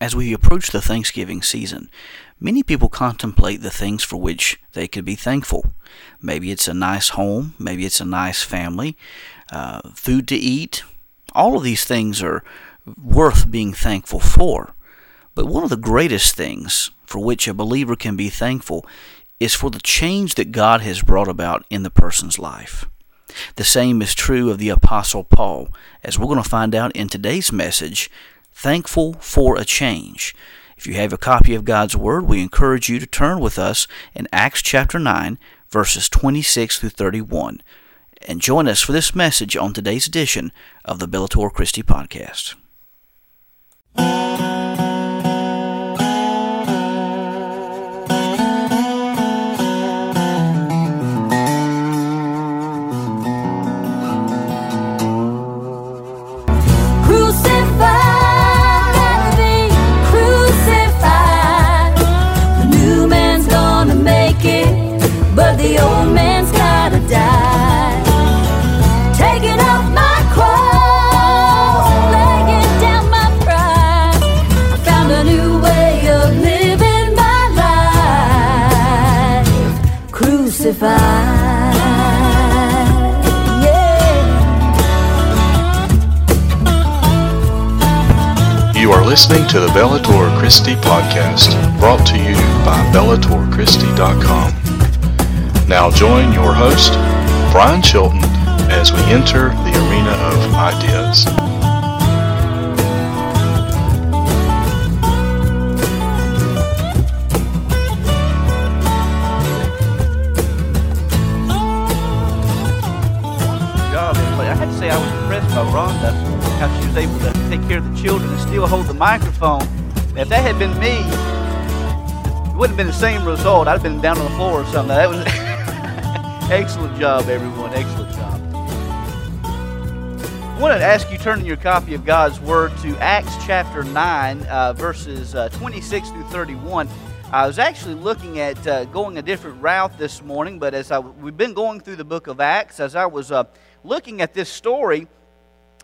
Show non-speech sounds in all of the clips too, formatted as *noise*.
As we approach the Thanksgiving season, many people contemplate the things for which they could be thankful. Maybe it's a nice home, maybe it's a nice family, uh, food to eat. All of these things are worth being thankful for. But one of the greatest things for which a believer can be thankful is for the change that God has brought about in the person's life. The same is true of the Apostle Paul, as we're going to find out in today's message Thankful for a Change. If you have a copy of God's Word, we encourage you to turn with us in Acts chapter 9, verses 26 through 31, and join us for this message on today's edition of the Bellator Christi podcast. Listening to the Bellator Christi podcast, brought to you by BellatorChristi.com. Now join your host, Brian Chilton, as we enter the arena of ideas. I had to say I was impressed by she was able to take care of the children and still hold the microphone. If that had been me, it wouldn't have been the same result. I'd have been down on the floor or something. That was *laughs* excellent job, everyone. Excellent job. I want to ask you turn in your copy of God's Word to Acts chapter 9, uh, verses uh, 26 through 31. I was actually looking at uh, going a different route this morning, but as I, we've been going through the book of Acts, as I was uh, looking at this story,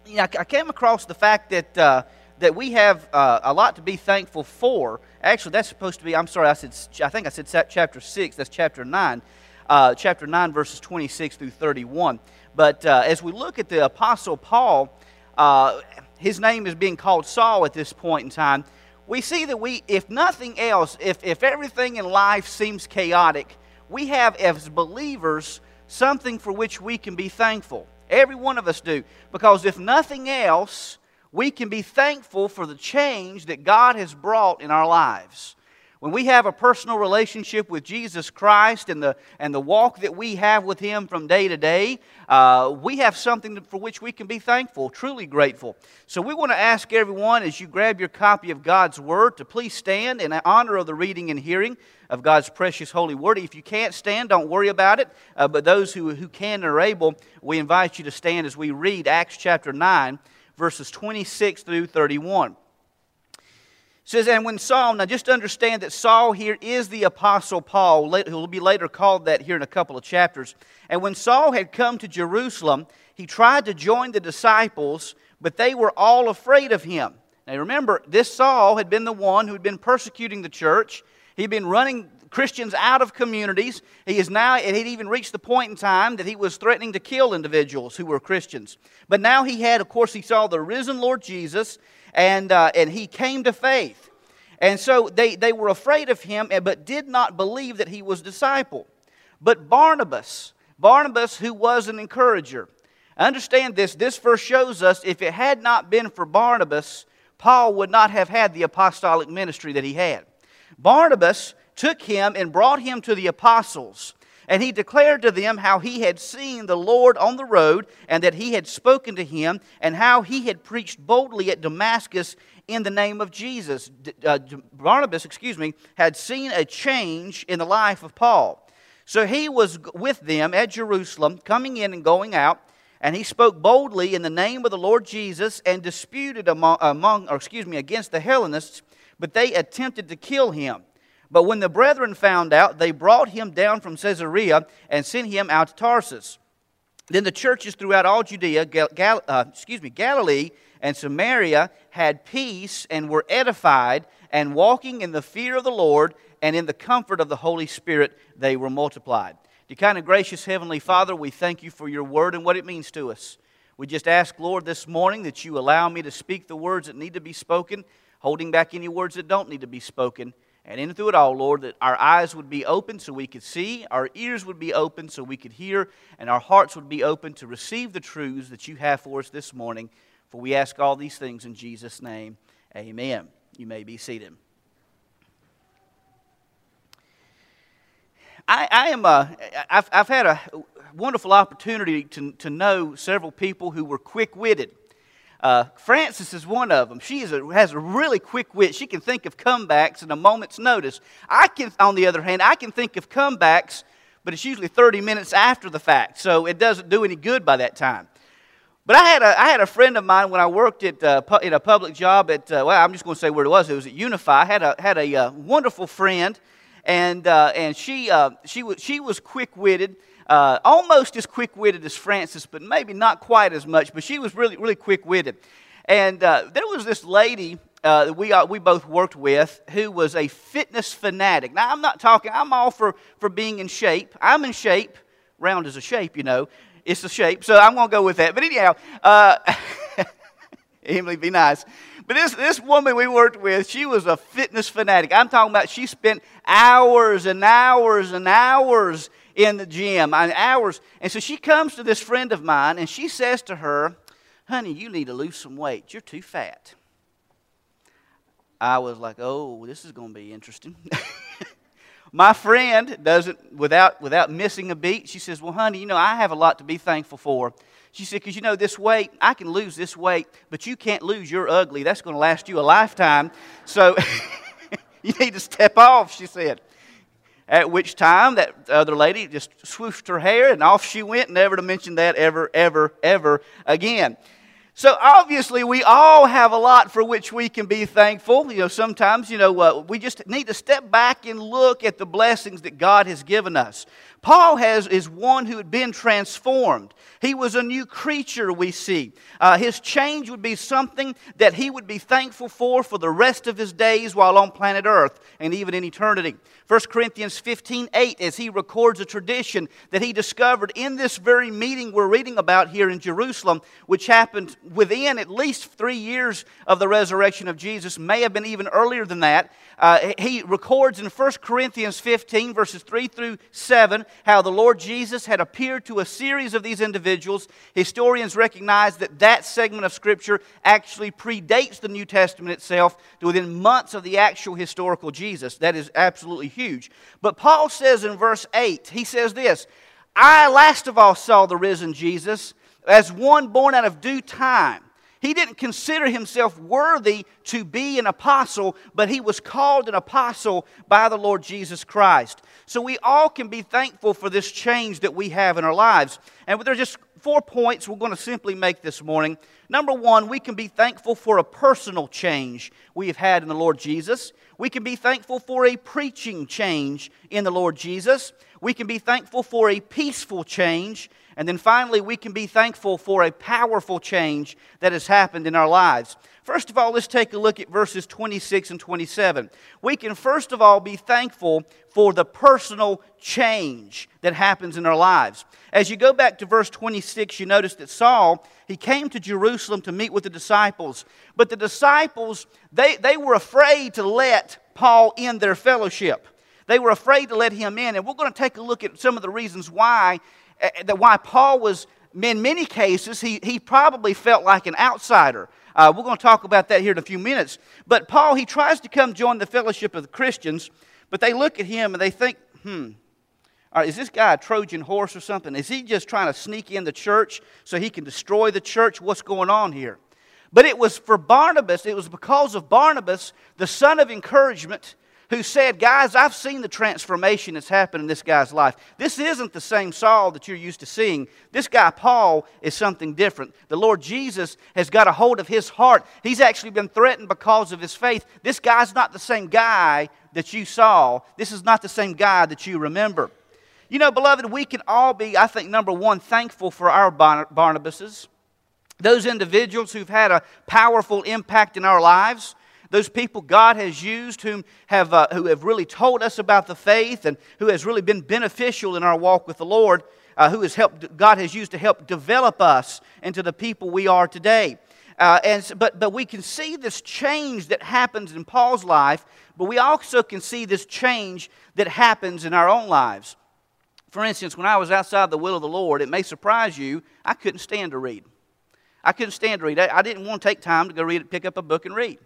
you know, I came across the fact that, uh, that we have uh, a lot to be thankful for. Actually, that's supposed to be, I'm sorry, I, said, I think I said chapter 6, that's chapter 9. Uh, chapter 9, verses 26 through 31. But uh, as we look at the Apostle Paul, uh, his name is being called Saul at this point in time. We see that we, if nothing else, if, if everything in life seems chaotic, we have as believers something for which we can be thankful. Every one of us do. Because if nothing else, we can be thankful for the change that God has brought in our lives. When we have a personal relationship with Jesus Christ and the, and the walk that we have with Him from day to day, uh, we have something for which we can be thankful, truly grateful. So we want to ask everyone as you grab your copy of God's Word to please stand in honor of the reading and hearing of God's precious holy Word. If you can't stand, don't worry about it. Uh, but those who, who can and are able, we invite you to stand as we read Acts chapter 9, verses 26 through 31 says, and when Saul, now just understand that Saul here is the Apostle Paul, who will be later called that here in a couple of chapters. And when Saul had come to Jerusalem, he tried to join the disciples, but they were all afraid of him. Now remember, this Saul had been the one who had been persecuting the church. He'd been running Christians out of communities. He is now, and he'd even reached the point in time that he was threatening to kill individuals who were Christians. But now he had, of course, he saw the risen Lord Jesus, and, uh, and he came to faith. And so they, they were afraid of him, but did not believe that he was disciple. But Barnabas, Barnabas, who was an encourager, understand this, this verse shows us if it had not been for Barnabas, Paul would not have had the apostolic ministry that he had. Barnabas took him and brought him to the apostles. And he declared to them how he had seen the Lord on the road, and that he had spoken to him, and how he had preached boldly at Damascus in the name of Jesus. Uh, Barnabas, excuse me, had seen a change in the life of Paul. So he was with them at Jerusalem, coming in and going out, and he spoke boldly in the name of the Lord Jesus and disputed among, among or excuse me, against the Hellenists, but they attempted to kill him. But when the brethren found out, they brought him down from Caesarea and sent him out to Tarsus. Then the churches throughout all Judea, Gal- uh, excuse me, Galilee, and Samaria had peace and were edified, and walking in the fear of the Lord and in the comfort of the Holy Spirit, they were multiplied. Dear kind of gracious Heavenly Father, we thank you for your word and what it means to us. We just ask, Lord, this morning that you allow me to speak the words that need to be spoken, holding back any words that don't need to be spoken. And in through it all, Lord, that our eyes would be open so we could see, our ears would be open so we could hear, and our hearts would be open to receive the truths that you have for us this morning. For we ask all these things in Jesus' name. Amen. You may be seated. I, I am a, I've, I've had a wonderful opportunity to, to know several people who were quick witted. Uh, Frances is one of them. She a, has a really quick wit. She can think of comebacks in a moment's notice. I can, on the other hand, I can think of comebacks, but it's usually 30 minutes after the fact, so it doesn't do any good by that time. But I had a, I had a friend of mine when I worked at, uh, in a public job at, uh, well, I'm just going to say where it was. It was at Unify. I had a, had a uh, wonderful friend, and, uh, and she, uh, she, was, she was quick witted uh, almost as quick witted as Frances, but maybe not quite as much. But she was really, really quick witted. And uh, there was this lady uh, that we, uh, we both worked with who was a fitness fanatic. Now, I'm not talking, I'm all for, for being in shape. I'm in shape. Round is a shape, you know. It's a shape. So I'm going to go with that. But anyhow, uh, *laughs* Emily, be nice. But this, this woman we worked with, she was a fitness fanatic. I'm talking about she spent hours and hours and hours in the gym, and hours. And so she comes to this friend of mine and she says to her, Honey, you need to lose some weight. You're too fat. I was like, Oh, this is going to be interesting. *laughs* My friend doesn't, without, without missing a beat, she says, Well, honey, you know, I have a lot to be thankful for. She said, Because you know, this weight, I can lose this weight, but you can't lose your ugly. That's going to last you a lifetime. So *laughs* you need to step off, she said. At which time that other lady just swooshed her hair and off she went, never to mention that ever, ever, ever again. So obviously, we all have a lot for which we can be thankful. You know, sometimes, you know, uh, we just need to step back and look at the blessings that God has given us. Paul has, is one who had been transformed. He was a new creature, we see. Uh, his change would be something that he would be thankful for for the rest of his days while on planet Earth and even in eternity. 1 Corinthians 15 8, as he records a tradition that he discovered in this very meeting we're reading about here in Jerusalem, which happened within at least three years of the resurrection of Jesus, may have been even earlier than that. Uh, he records in 1 Corinthians 15, verses 3 through 7, how the Lord Jesus had appeared to a series of these individuals. Historians recognize that that segment of Scripture actually predates the New Testament itself to within months of the actual historical Jesus. That is absolutely huge. But Paul says in verse 8, he says this I last of all saw the risen Jesus as one born out of due time. He didn't consider himself worthy to be an apostle, but he was called an apostle by the Lord Jesus Christ. So we all can be thankful for this change that we have in our lives. And there are just four points we're going to simply make this morning. Number one, we can be thankful for a personal change we have had in the Lord Jesus. We can be thankful for a preaching change in the Lord Jesus. We can be thankful for a peaceful change and then finally, we can be thankful for a powerful change that has happened in our lives. First of all, let's take a look at verses 26 and 27. We can first of all be thankful for the personal change that happens in our lives. As you go back to verse 26, you notice that Saul, he came to Jerusalem to meet with the disciples. But the disciples, they, they were afraid to let Paul in their fellowship. They were afraid to let him in. And we're going to take a look at some of the reasons why that why Paul was, in many cases, he, he probably felt like an outsider. Uh, we're going to talk about that here in a few minutes. But Paul, he tries to come join the fellowship of the Christians, but they look at him and they think, hmm, is this guy a Trojan horse or something? Is he just trying to sneak in the church so he can destroy the church? What's going on here? But it was for Barnabas, it was because of Barnabas, the son of encouragement, who said, Guys, I've seen the transformation that's happened in this guy's life. This isn't the same Saul that you're used to seeing. This guy, Paul, is something different. The Lord Jesus has got a hold of his heart. He's actually been threatened because of his faith. This guy's not the same guy that you saw, this is not the same guy that you remember. You know, beloved, we can all be, I think, number one, thankful for our Barnabases. those individuals who've had a powerful impact in our lives, those people God has used whom have, uh, who have really told us about the faith and who has really been beneficial in our walk with the Lord, uh, who has helped, God has used to help develop us into the people we are today. Uh, and, but, but we can see this change that happens in Paul's life, but we also can see this change that happens in our own lives. For instance, when I was outside the will of the Lord, it may surprise you, I couldn't stand to read. I couldn't stand to read. I, I didn't want to take time to go read, pick up a book and read.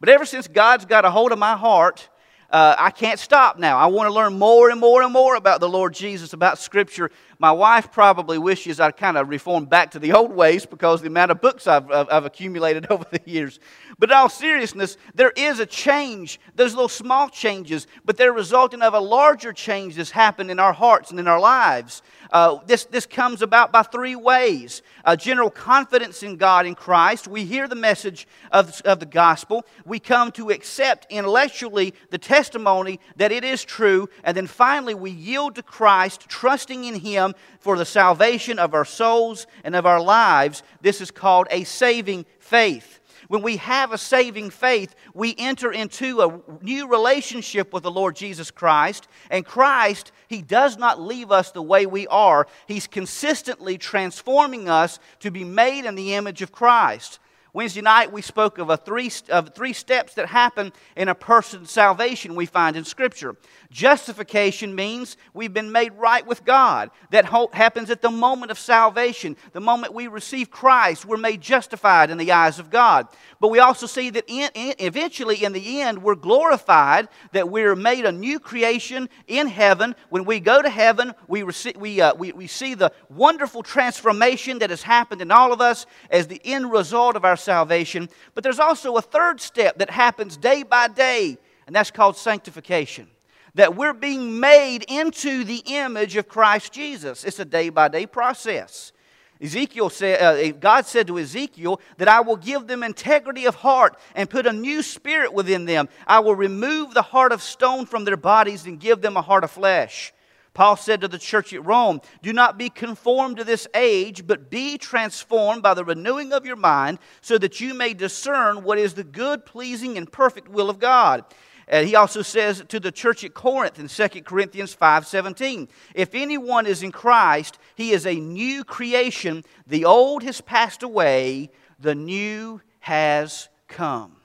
But ever since God's got a hold of my heart, uh, I can't stop now. I want to learn more and more and more about the Lord Jesus, about Scripture. My wife probably wishes I'd kind of reformed back to the old ways because the amount of books I've, I've, I've, accumulated *laughs* over the years. But in all seriousness, there is a change. Those little small changes, but they're resulting of a larger change that's happened in our hearts and in our lives. Uh, this, this comes about by three ways a general confidence in God in Christ. We hear the message of, of the gospel. We come to accept intellectually the testimony that it is true. And then finally, we yield to Christ, trusting in Him for the salvation of our souls and of our lives. This is called a saving faith. When we have a saving faith, we enter into a new relationship with the Lord Jesus Christ. And Christ, He does not leave us the way we are, He's consistently transforming us to be made in the image of Christ. Wednesday night, we spoke of, a three, of three steps that happen in a person's salvation we find in Scripture. Justification means we've been made right with God. That happens at the moment of salvation. The moment we receive Christ, we're made justified in the eyes of God. But we also see that in, in, eventually, in the end, we're glorified, that we're made a new creation in heaven. When we go to heaven, we, we, uh, we, we see the wonderful transformation that has happened in all of us as the end result of our salvation. But there's also a third step that happens day by day, and that's called sanctification. That we're being made into the image of Christ Jesus. It's a day by day process. Ezekiel said, uh, God said to Ezekiel that I will give them integrity of heart and put a new spirit within them. I will remove the heart of stone from their bodies and give them a heart of flesh. Paul said to the church at Rome, Do not be conformed to this age, but be transformed by the renewing of your mind, so that you may discern what is the good, pleasing, and perfect will of God. And he also says to the church at Corinth in 2 Corinthians 5:17, if anyone is in Christ, he is a new creation. The old has passed away, the new has come.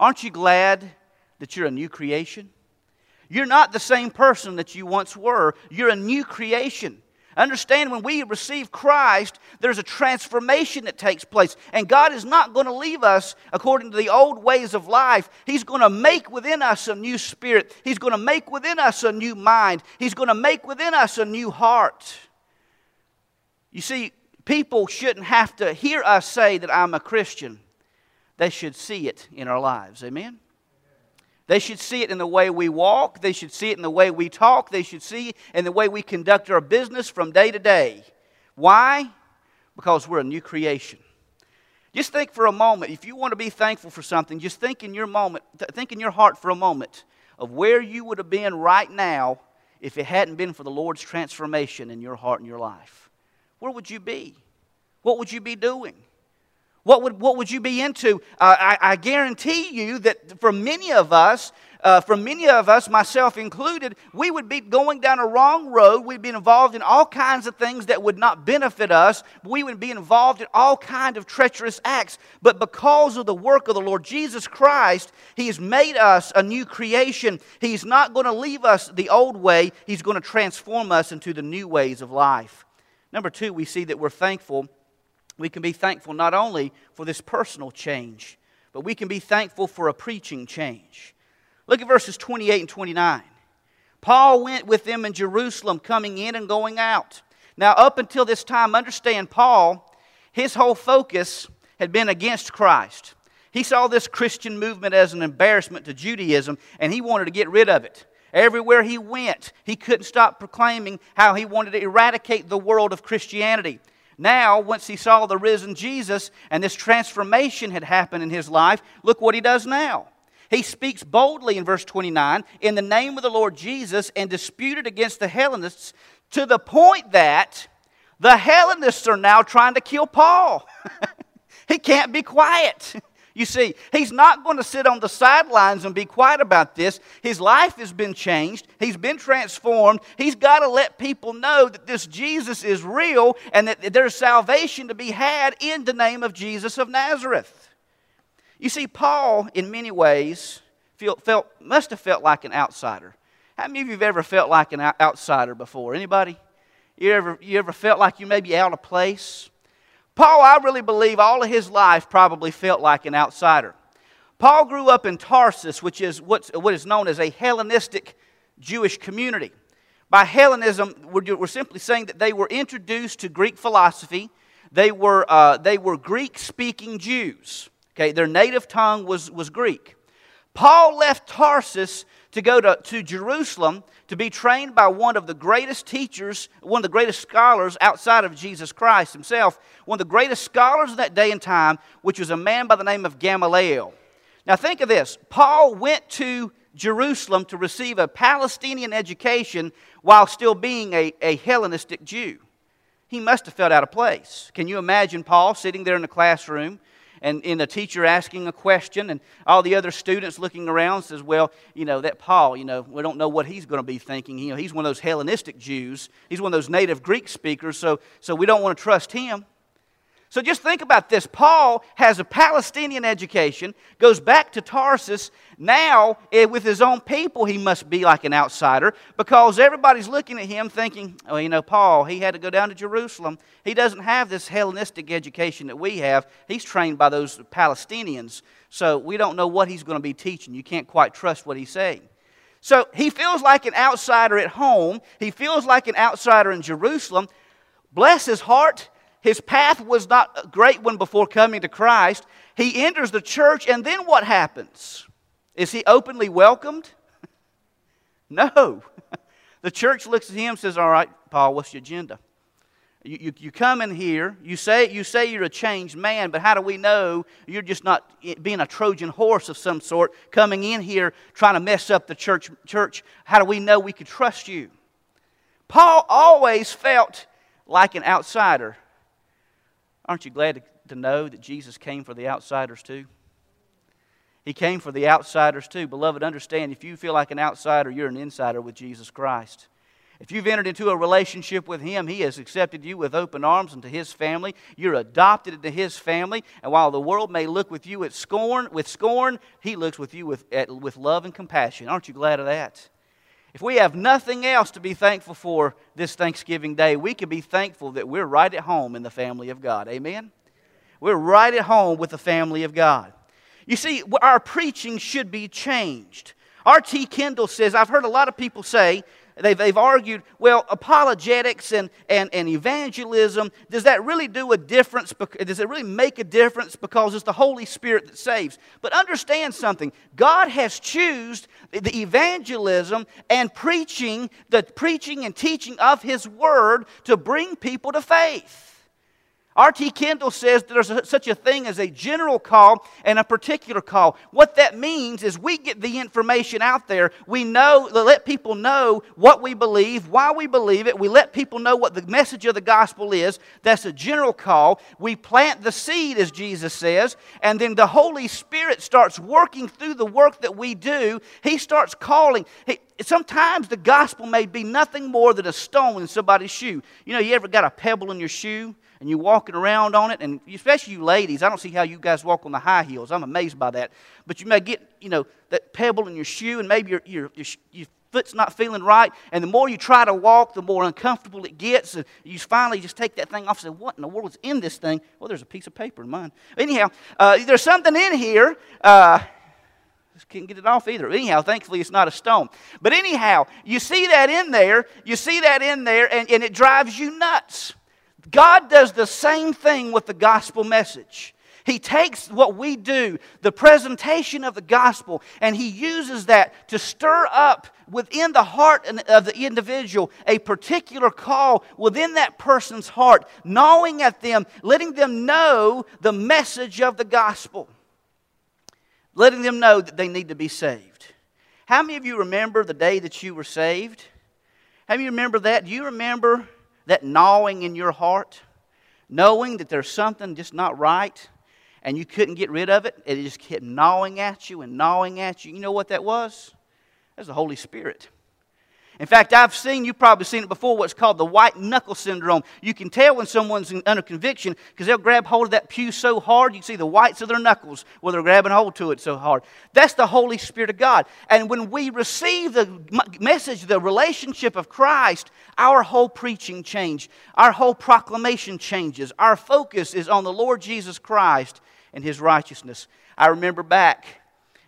Aren't you glad that you're a new creation? You're not the same person that you once were. You're a new creation. Understand when we receive Christ, there's a transformation that takes place. And God is not going to leave us according to the old ways of life. He's going to make within us a new spirit, He's going to make within us a new mind, He's going to make within us a new heart. You see, people shouldn't have to hear us say that I'm a Christian, they should see it in our lives. Amen? They should see it in the way we walk. They should see it in the way we talk. They should see it in the way we conduct our business from day to day. Why? Because we're a new creation. Just think for a moment, if you want to be thankful for something, just think in your moment, think in your heart for a moment of where you would have been right now if it hadn't been for the Lord's transformation in your heart and your life. Where would you be? What would you be doing? What would, what would you be into? Uh, I, I, guarantee you that for many of us, uh, for many of us, myself included, we would be going down a wrong road. We'd be involved in all kinds of things that would not benefit us. We would be involved in all kinds of treacherous acts. But because of the work of the Lord Jesus Christ, He has made us a new creation. He's not going to leave us the old way, He's going to transform us into the new ways of life. Number two, we see that we're thankful we can be thankful not only for this personal change, but we can be thankful for a preaching change. Look at verses 28 and 29. Paul went with them in Jerusalem, coming in and going out. Now, up until this time, understand Paul, his whole focus had been against Christ. He saw this Christian movement as an embarrassment to Judaism, and he wanted to get rid of it. Everywhere he went, he couldn't stop proclaiming how he wanted to eradicate the world of Christianity. Now, once he saw the risen Jesus and this transformation had happened in his life, look what he does now. He speaks boldly in verse 29 in the name of the Lord Jesus and disputed against the Hellenists to the point that the Hellenists are now trying to kill Paul. *laughs* He can't be quiet. You see, he's not going to sit on the sidelines and be quiet about this. His life has been changed, he's been transformed. He's got to let people know that this Jesus is real and that there's salvation to be had in the name of Jesus of Nazareth. You see, Paul, in many ways, feel, felt, must have felt like an outsider. How many of you have ever felt like an outsider before? Anybody? You ever, you ever felt like you may be out of place? Paul, I really believe all of his life probably felt like an outsider. Paul grew up in Tarsus, which is what's, what is known as a Hellenistic Jewish community. By Hellenism, we're, we're simply saying that they were introduced to Greek philosophy. They were, uh, they were Greek speaking Jews. Okay, their native tongue was, was Greek. Paul left Tarsus to go to, to Jerusalem to be trained by one of the greatest teachers, one of the greatest scholars outside of Jesus Christ himself, one of the greatest scholars of that day and time, which was a man by the name of Gamaliel. Now, think of this Paul went to Jerusalem to receive a Palestinian education while still being a, a Hellenistic Jew. He must have felt out of place. Can you imagine Paul sitting there in the classroom? And, a teacher asking a question, and all the other students looking around says, Well, you know, that Paul, you know, we don't know what he's going to be thinking. You know, he's one of those Hellenistic Jews, he's one of those native Greek speakers, so, so we don't want to trust him. So just think about this. Paul has a Palestinian education, goes back to Tarsus. Now, eh, with his own people, he must be like an outsider because everybody's looking at him thinking, oh, you know, Paul, he had to go down to Jerusalem. He doesn't have this Hellenistic education that we have. He's trained by those Palestinians. So we don't know what he's going to be teaching. You can't quite trust what he's saying. So he feels like an outsider at home. He feels like an outsider in Jerusalem. Bless his heart his path was not a great one before coming to Christ. He enters the church, and then what happens? Is he openly welcomed? *laughs* no. *laughs* The church looks at him and says, All right, Paul, what's your agenda? You, you, you, come in here, you say, you say you're a changed man, but how do we know you're just not being a Trojan horse of some sort, coming in here trying to mess up the church? church? How do we know we could trust you? Paul always felt like an outsider Aren't you glad to, know that Jesus came for the outsiders too? He came for the outsiders too. Beloved, understand if you feel like an outsider, you're an insider with Jesus Christ. If you've entered into a relationship with Him, He has accepted you with open arms into His family. You're adopted into His family. And while the world may look with you at scorn, with scorn, He looks with you with, at, with love and compassion. Aren't you glad of that? If we have nothing else to be thankful for this Thanksgiving Day, we can be thankful that we're right at home in the family of God. Amen? We're right at home with the family of God. You see, our preaching should be changed. R.T. Kendall says, I've heard a lot of people say, they've, they've argued, well, apologetics and, and, and evangelism, does that really do a difference? Does it really make a difference because it's the Holy Spirit that saves? But understand something God has chosen the evangelism and preaching, the preaching and teaching of His Word to bring people to faith. R.T. Kendall says there's a, such a thing as a general call and a particular call. What that means is we get the information out there. We know, let people know what we believe, why we believe it. We let people know what the message of the gospel is. That's a general call. We plant the seed, as Jesus says, and then the Holy Spirit starts working through the work that we do. He starts calling. He, sometimes the gospel may be nothing more than a stone in somebody's shoe. You know, you ever got a pebble in your shoe? and you're walking around on it, and especially you ladies, I don't see how you guys walk on the high heels. I'm amazed by that. But you may get, you know, that pebble in your shoe, and maybe your, your, your, your foot's not feeling right. And the more you try to walk, the more uncomfortable it gets. And you finally just take that thing off and say, What in the world is in this thing? Well, there's a piece of paper in mine. Anyhow, uh, there's something in here. Uh, can't get it off either. Anyhow, thankfully it's not a stone. But anyhow, you see that in there, you see that in there, and, and it drives you nuts. God does the same thing with the gospel message. He takes what we do, the presentation of the gospel, and he uses that to stir up within the heart of the individual a particular call within that person's heart, gnawing at them, letting them know the message of the gospel, letting them know that they need to be saved. How many of you remember the day that you were saved? How many remember that? Do you remember that gnawing in your heart, knowing that there's something just not right. and you couldn't get rid of it. It just kept gnawing at you and gnawing at you. You know what that was? That was the Holy Spirit. In fact, I've seen, you've probably seen it before, what's called the white knuckle syndrome. You can tell when someone's under conviction because they'll grab hold of that pew so hard, you can see the whites of their knuckles where they're grabbing hold to it so hard. That's the Holy Spirit of God. And when we receive the message, the relationship of Christ, our whole preaching changes, our whole proclamation changes. Our focus is on the Lord Jesus Christ and his righteousness. I remember back,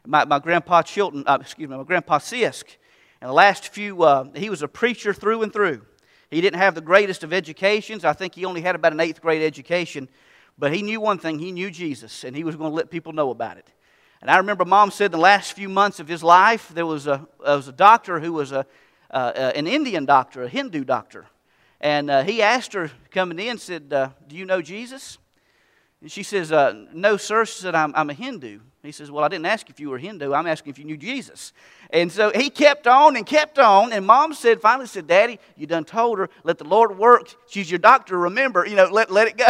my, my grandpa Chilton, uh, excuse me, my grandpa Sisk and the last few, uh, he was a preacher through and through. He didn't have the greatest of educations. I think he only had about an eighth grade education. But he knew one thing he knew Jesus, and he was going to let people know about it. And I remember mom said in the last few months of his life, there was a, there was a doctor who was a, uh, uh, an Indian doctor, a Hindu doctor. And uh, he asked her coming in, said, uh, Do you know Jesus? And she says, uh, No, sir. She said, I'm, I'm a Hindu. He says, Well, I didn't ask if you were Hindu. I'm asking if you knew Jesus. And so he kept on and kept on. And mom said, finally said, Daddy, you done told her, let the Lord work. She's your doctor, remember, you know, let, let it go.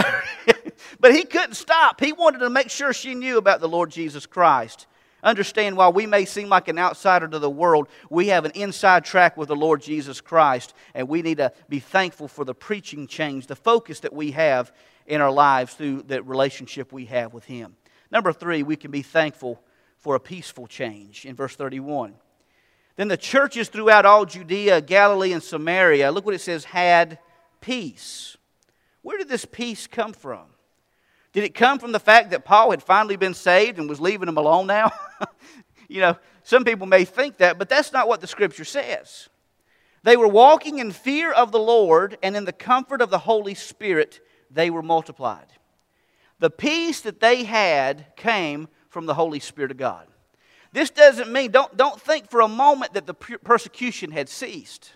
*laughs* but he couldn't stop. He wanted to make sure she knew about the Lord Jesus Christ. Understand, while we may seem like an outsider to the world, we have an inside track with the Lord Jesus Christ. And we need to be thankful for the preaching change, the focus that we have in our lives through the relationship we have with Him. Number three, we can be thankful for a peaceful change in verse 31. Then the churches throughout all Judea, Galilee, and Samaria, look what it says, had peace. Where did this peace come from? Did it come from the fact that Paul had finally been saved and was leaving them alone now? *laughs* you know, some people may think that, but that's not what the scripture says. They were walking in fear of the Lord, and in the comfort of the Holy Spirit, they were multiplied. The peace that they had came from the Holy Spirit of God. This doesn't mean, don't, don't think for a moment that the persecution had ceased.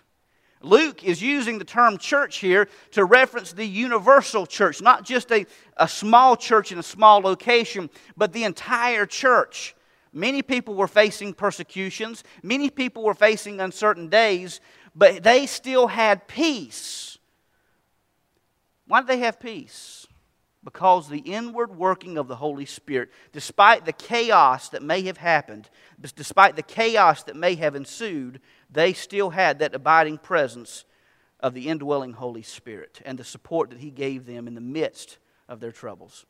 Luke is using the term church here to reference the universal church, not just a, a small church in a small location, but the entire church. Many people were facing persecutions, many people were facing uncertain days, but they still had peace. Why did they have peace? Because the inward working of the Holy Spirit, despite the chaos that may have happened, despite the chaos that may have ensued, they still had that abiding presence of the indwelling Holy Spirit and the support that He gave them in the midst of their troubles.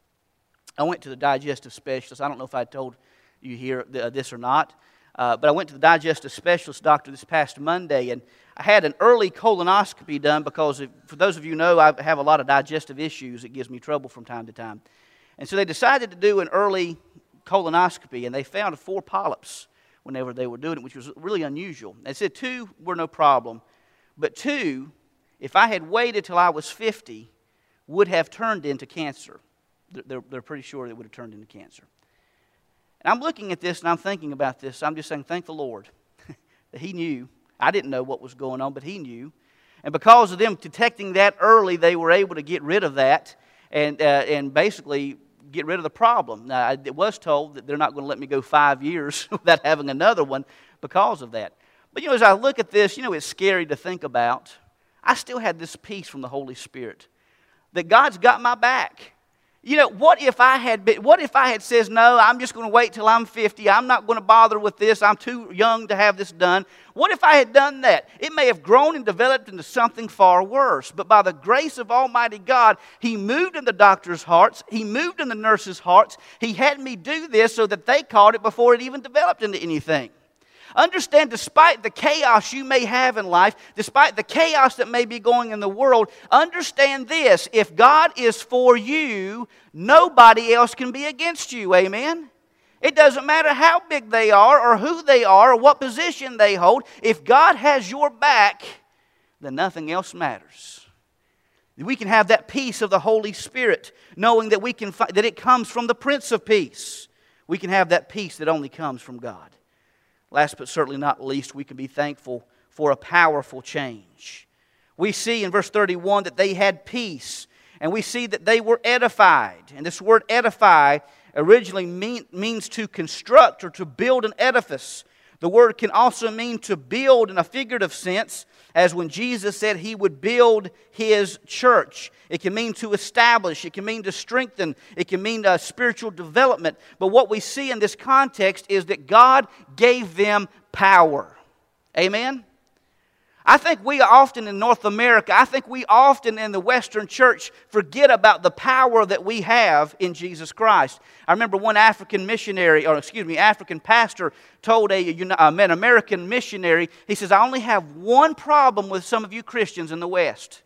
I went to the digestive specialist. I don't know if I told you here uh, this or not, uh, but I went to the digestive specialist doctor this past Monday, and I had an early colonoscopy done because, if, for those of you know, I have a lot of digestive issues. It gives me trouble from time to time. And so they decided to do an early colonoscopy, and they found four polyps whenever they were doing it, which was really unusual. They said two were no problem, but two, if I had waited till I was 50, would have turned into cancer. They're, they're pretty sure it would have turned into cancer. And I'm looking at this and I'm thinking about this. I'm just saying, thank the Lord *laughs* that He knew. I didn't know what was going on, but He knew. And because of them detecting that early, they were able to get rid of that and, uh, and basically get rid of the problem. Now, I was told that they're not going to let me go five years *laughs* without having another one because of that. But, you know, as I look at this, you know, it's scary to think about. I still had this peace from the Holy Spirit that God's got my back. You know, what if I had been, what if I had says, no, I'm just going to wait till I'm 50. I'm not going to bother with this. I'm too young to have this done. What if I had done that? It may have grown and developed into something far worse. But by the grace of Almighty God, He moved in the doctor's hearts. He moved in the nurse's hearts. He had me do this so that they caught it before it even developed into anything. Understand, despite the chaos you may have in life, despite the chaos that may be going in the world, understand this if God is for you, nobody else can be against you. Amen? It doesn't matter how big they are, or who they are, or what position they hold. If God has your back, then nothing else matters. We can have that peace of the Holy Spirit, knowing that, we can, that it comes from the Prince of Peace. We can have that peace that only comes from God. Last but certainly not least, we can be thankful for a powerful change. We see in verse 31 that they had peace, and we see that they were edified. And this word edify originally mean, means to construct or to build an edifice. The word can also mean to build in a figurative sense, as when Jesus said he would build his church. It can mean to establish, it can mean to strengthen, it can mean uh, spiritual development. But what we see in this context is that God gave them power. Amen? I think we often in North America, I think we often in the Western church forget about the power that we have in Jesus Christ. I remember one African missionary, or excuse me, African pastor told a, an American missionary, he says, I only have one problem with some of you Christians in the West.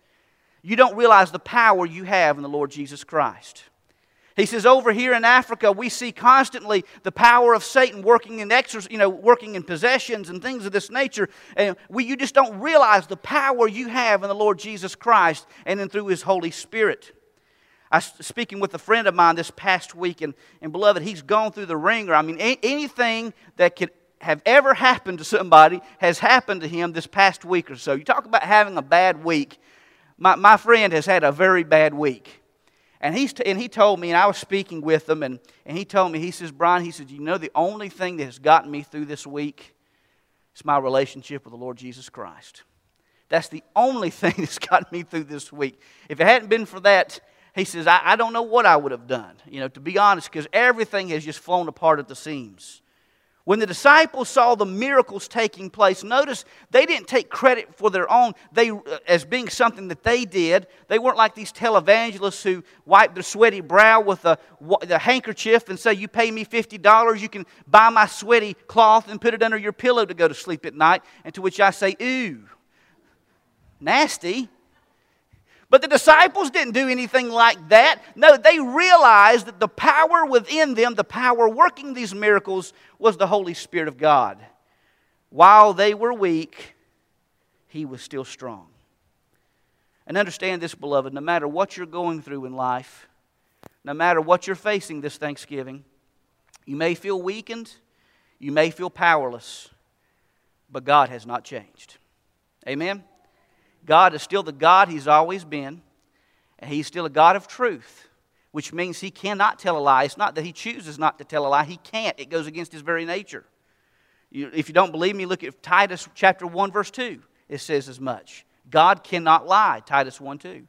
You don't realize the power you have in the Lord Jesus Christ. He says, over here in Africa, we see constantly the power of Satan working in exor- you know, working in possessions and things of this nature. And we, you just don't realize the power you have in the Lord Jesus Christ and then through His Holy Spirit. I was speaking with a friend of mine this past week, and, and beloved, he's gone through the ringer. I mean, a- anything that could have ever happened to somebody has happened to him this past week or so. You talk about having a bad week. My, my friend has had a very bad week. And, he's t- and he told me, and I was speaking with him, and, and he told me, he says, Brian, he said, you know, the only thing that has gotten me through this week is my relationship with the Lord Jesus Christ. That's the only *laughs* thing that's gotten me through this week. If it hadn't been for that, he says, I, I don't know what I would have done, you know, to be honest, because everything has just flown apart at the seams. When the disciples saw the miracles taking place, notice they didn't take credit for their own they, uh, as being something that they did. They weren't like these televangelists who wipe their sweaty brow with a, the handkerchief and say, You pay me $50, you can buy my sweaty cloth and put it under your pillow to go to sleep at night. And to which I say, Ooh, nasty. But the disciples didn't do anything like that. No, they realized that the power within them, the power working these miracles, was the Holy Spirit of God. While they were weak, He was still strong. And understand this, beloved, no matter what you're going through in life, no matter what you're facing this Thanksgiving, you may feel weakened, you may feel powerless, but God has not changed. Amen? God is still the God He's always been, and He's still a God of truth, which means He cannot tell a lie. It's not that He chooses not to tell a lie, He can't. It goes against His very nature. You, if you don't believe me, look at Titus chapter 1, verse 2. It says as much. God cannot lie, Titus 1 2.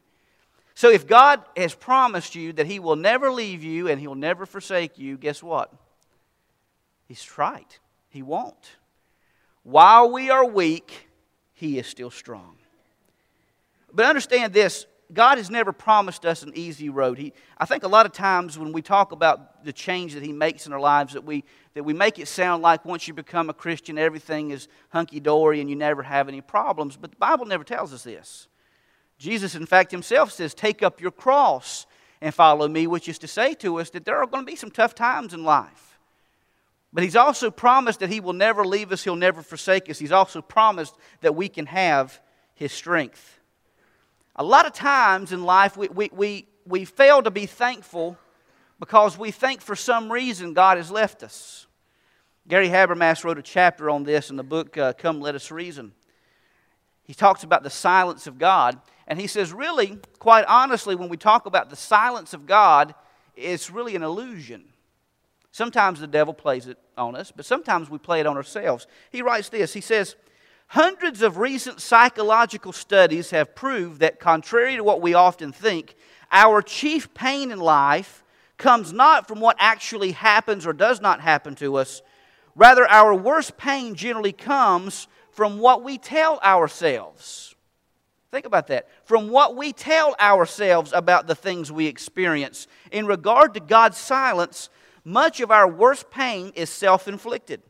So if God has promised you that He will never leave you and He'll never forsake you, guess what? He's right. He won't. While we are weak, He is still strong. But understand this God has never promised us an easy road. He, I think a lot of times when we talk about the change that He makes in our lives, that we, that we make it sound like once you become a Christian, everything is hunky dory and you never have any problems. But the Bible never tells us this. Jesus, in fact, Himself says, Take up your cross and follow me, which is to say to us that there are going to be some tough times in life. But He's also promised that He will never leave us, He'll never forsake us. He's also promised that we can have His strength. A lot of times in life, we, we, we, we fail to be thankful because we think for some reason God has left us. Gary Habermas wrote a chapter on this in the book uh, Come Let Us Reason. He talks about the silence of God, and he says, really, quite honestly, when we talk about the silence of God, it's really an illusion. Sometimes the devil plays it on us, but sometimes we play it on ourselves. He writes this He says, Hundreds of recent psychological studies have proved that, contrary to what we often think, our chief pain in life comes not from what actually happens or does not happen to us. Rather, our worst pain generally comes from what we tell ourselves. Think about that. From what we tell ourselves about the things we experience. In regard to God's silence, much of our worst pain is self inflicted.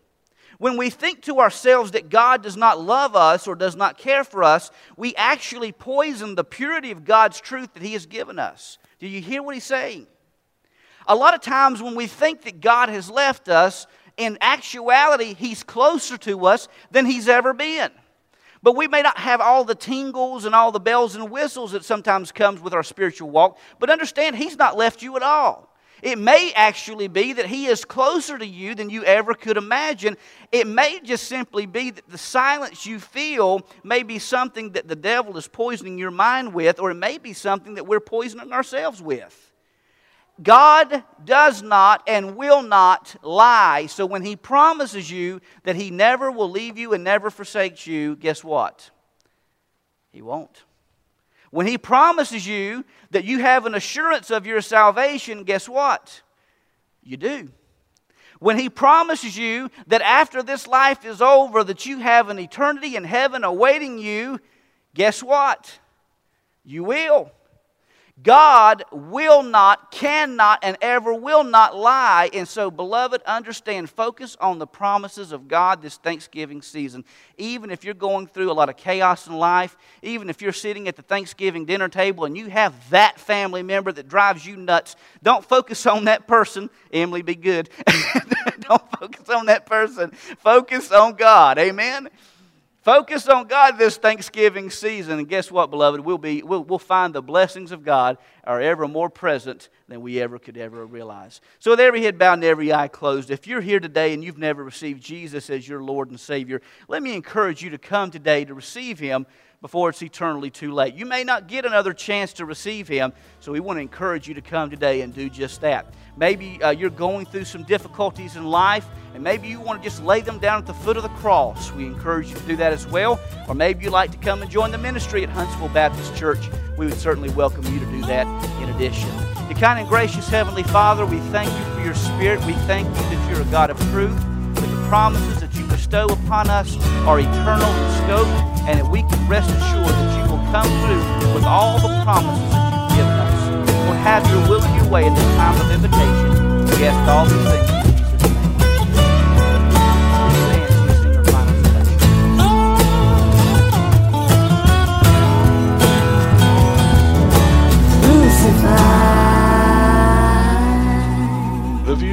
When we think to ourselves that God does not love us or does not care for us, we actually poison the purity of God's truth that He has given us. Do you hear what He's saying? A lot of times when we think that God has left us, in actuality, He's closer to us than He's ever been. But we may not have all the tingles and all the bells and whistles that sometimes comes with our spiritual walk. But understand, He's not left you at all. It may actually be that He is closer to you than you ever could imagine. It may just simply be that the silence you feel may be something that the devil is poisoning your mind with, or it may be something that we're poisoning ourselves with. God does not and will not lie. So when He promises you that He never will leave you and never forsakes you, guess what? He won't. When He promises you that you have an assurance of your salvation, guess what? You do. When He promises you that after this life is over, that you have an eternity in heaven awaiting you, guess what? You will. God will not, cannot, and ever will not lie. And so, beloved, understand, focus on the promises of God this Thanksgiving season. Even if you're going through a lot of chaos in life, even if you're sitting at the Thanksgiving dinner table and you have that family member that drives you nuts, don't focus on that person. Emily, be good. *laughs* don't focus on that person. Focus on God. Amen. Focus on God this Thanksgiving season, and guess what, beloved? We'll, be, we'll, we'll find the blessings of God are ever more present than we ever could ever realize. So, with every head bowed and every eye closed, if you're here today and you've never received Jesus as your Lord and Savior, let me encourage you to come today to receive Him before it's eternally too late. You may not get another chance to receive Him, so we want to encourage you to come today and do just that. Maybe uh, you're going through some difficulties in life, and maybe you want to just lay them down at the foot of the cross. We encourage you to do that as well. Or maybe you'd like to come and join the ministry at Huntsville Baptist Church. We would certainly welcome you to do that in addition. The kind and gracious Heavenly Father, we thank you for your Spirit. We thank you that you're a God of truth, promises that you bestow upon us are eternal in scope, and that we can rest assured that you will come through with all the promises that you've given us. We'll have your will and your way in this time of invitation. We ask all these things in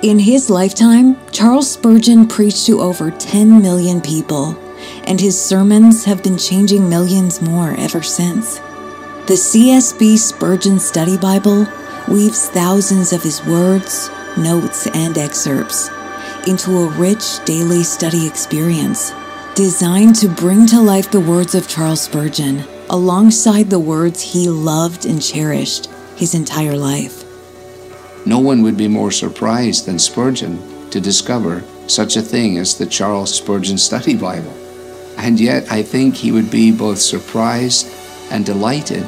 In his lifetime, Charles Spurgeon preached to over 10 million people, and his sermons have been changing millions more ever since. The CSB Spurgeon Study Bible weaves thousands of his words, notes, and excerpts into a rich daily study experience designed to bring to life the words of Charles Spurgeon alongside the words he loved and cherished his entire life. No one would be more surprised than Spurgeon to discover such a thing as the Charles Spurgeon Study Bible. And yet, I think he would be both surprised and delighted.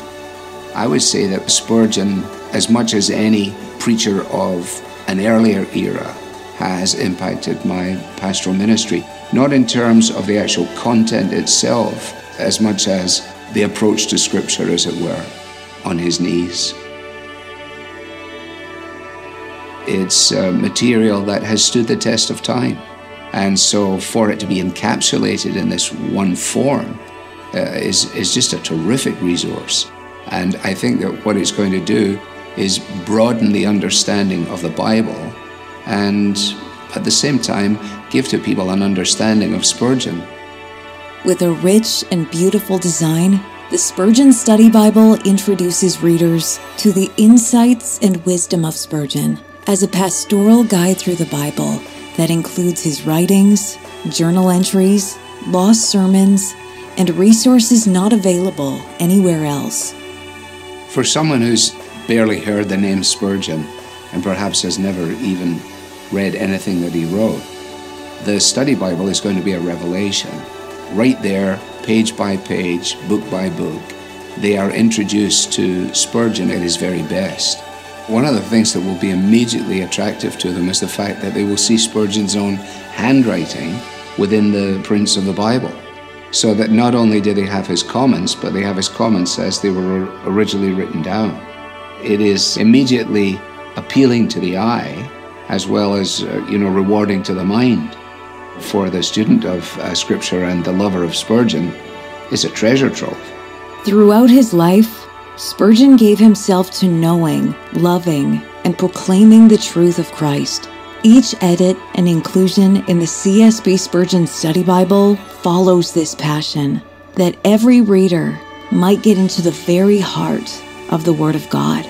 I would say that Spurgeon, as much as any preacher of an earlier era, has impacted my pastoral ministry, not in terms of the actual content itself, as much as the approach to Scripture, as it were, on his knees. It's uh, material that has stood the test of time. And so for it to be encapsulated in this one form uh, is, is just a terrific resource. And I think that what it's going to do is broaden the understanding of the Bible and at the same time give to people an understanding of Spurgeon. With a rich and beautiful design, the Spurgeon Study Bible introduces readers to the insights and wisdom of Spurgeon as a pastoral guide through the Bible that includes his writings, journal entries, lost sermons, and resources not available anywhere else. For someone who's barely heard the name Spurgeon and perhaps has never even read anything that he wrote, the study Bible is going to be a revelation. Right there, page by page, book by book, they are introduced to Spurgeon at his very best. One of the things that will be immediately attractive to them is the fact that they will see Spurgeon's own handwriting within the prints of the Bible. So that not only do they have his comments, but they have his comments as they were originally written down. It is immediately appealing to the eye as well as, uh, you know, rewarding to the mind. For the student of uh, Scripture and the lover of Spurgeon, is a treasure trove. Throughout his life, Spurgeon gave himself to knowing, loving, and proclaiming the truth of Christ. Each edit and inclusion in the CSB Spurgeon Study Bible follows this passion that every reader might get into the very heart of the Word of God.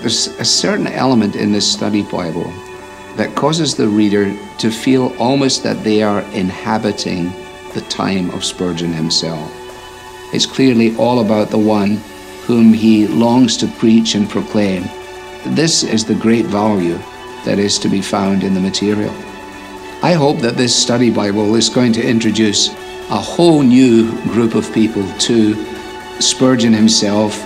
There's a certain element in this study Bible that causes the reader to feel almost that they are inhabiting the time of Spurgeon himself. It's clearly all about the one whom he longs to preach and proclaim. This is the great value that is to be found in the material. I hope that this study Bible is going to introduce a whole new group of people to Spurgeon himself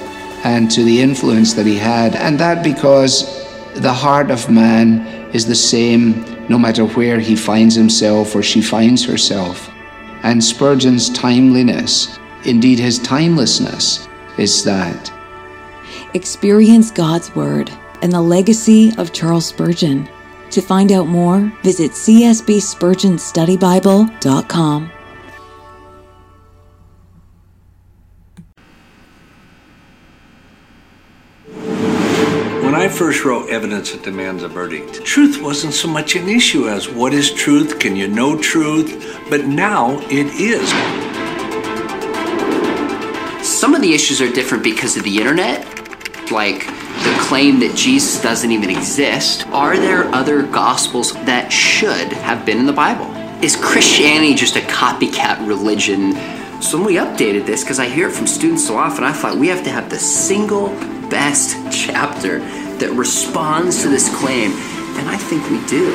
and to the influence that he had, and that because the heart of man is the same no matter where he finds himself or she finds herself. And Spurgeon's timeliness, indeed his timelessness, is that. Experience God's Word and the legacy of Charles Spurgeon. To find out more, visit csbspurgeonstudybible.com. When I first wrote Evidence That Demands a Verdict, truth wasn't so much an issue as what is truth, can you know truth, but now it is. Some of the issues are different because of the internet, like the claim that Jesus doesn't even exist. Are there other gospels that should have been in the Bible? Is Christianity just a copycat religion? So when we updated this, because I hear it from students so often, I thought we have to have the single best chapter that responds to this claim, and I think we do.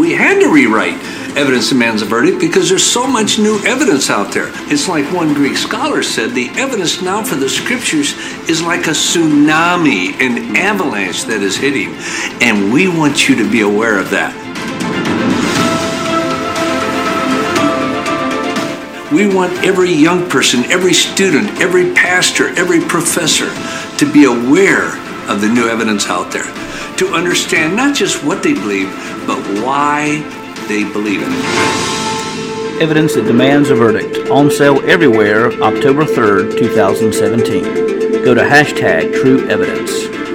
We had to rewrite Evidence Demands a Verdict because there's so much new evidence out there. It's like one Greek scholar said the evidence now for the scriptures is like a tsunami, an avalanche that is hitting, and we want you to be aware of that. We want every young person, every student, every pastor, every professor to be aware of the new evidence out there, to understand not just what they believe, but why they believe it. Evidence that demands a verdict. On sale everywhere, October 3rd, 2017. Go to hashtag True Evidence.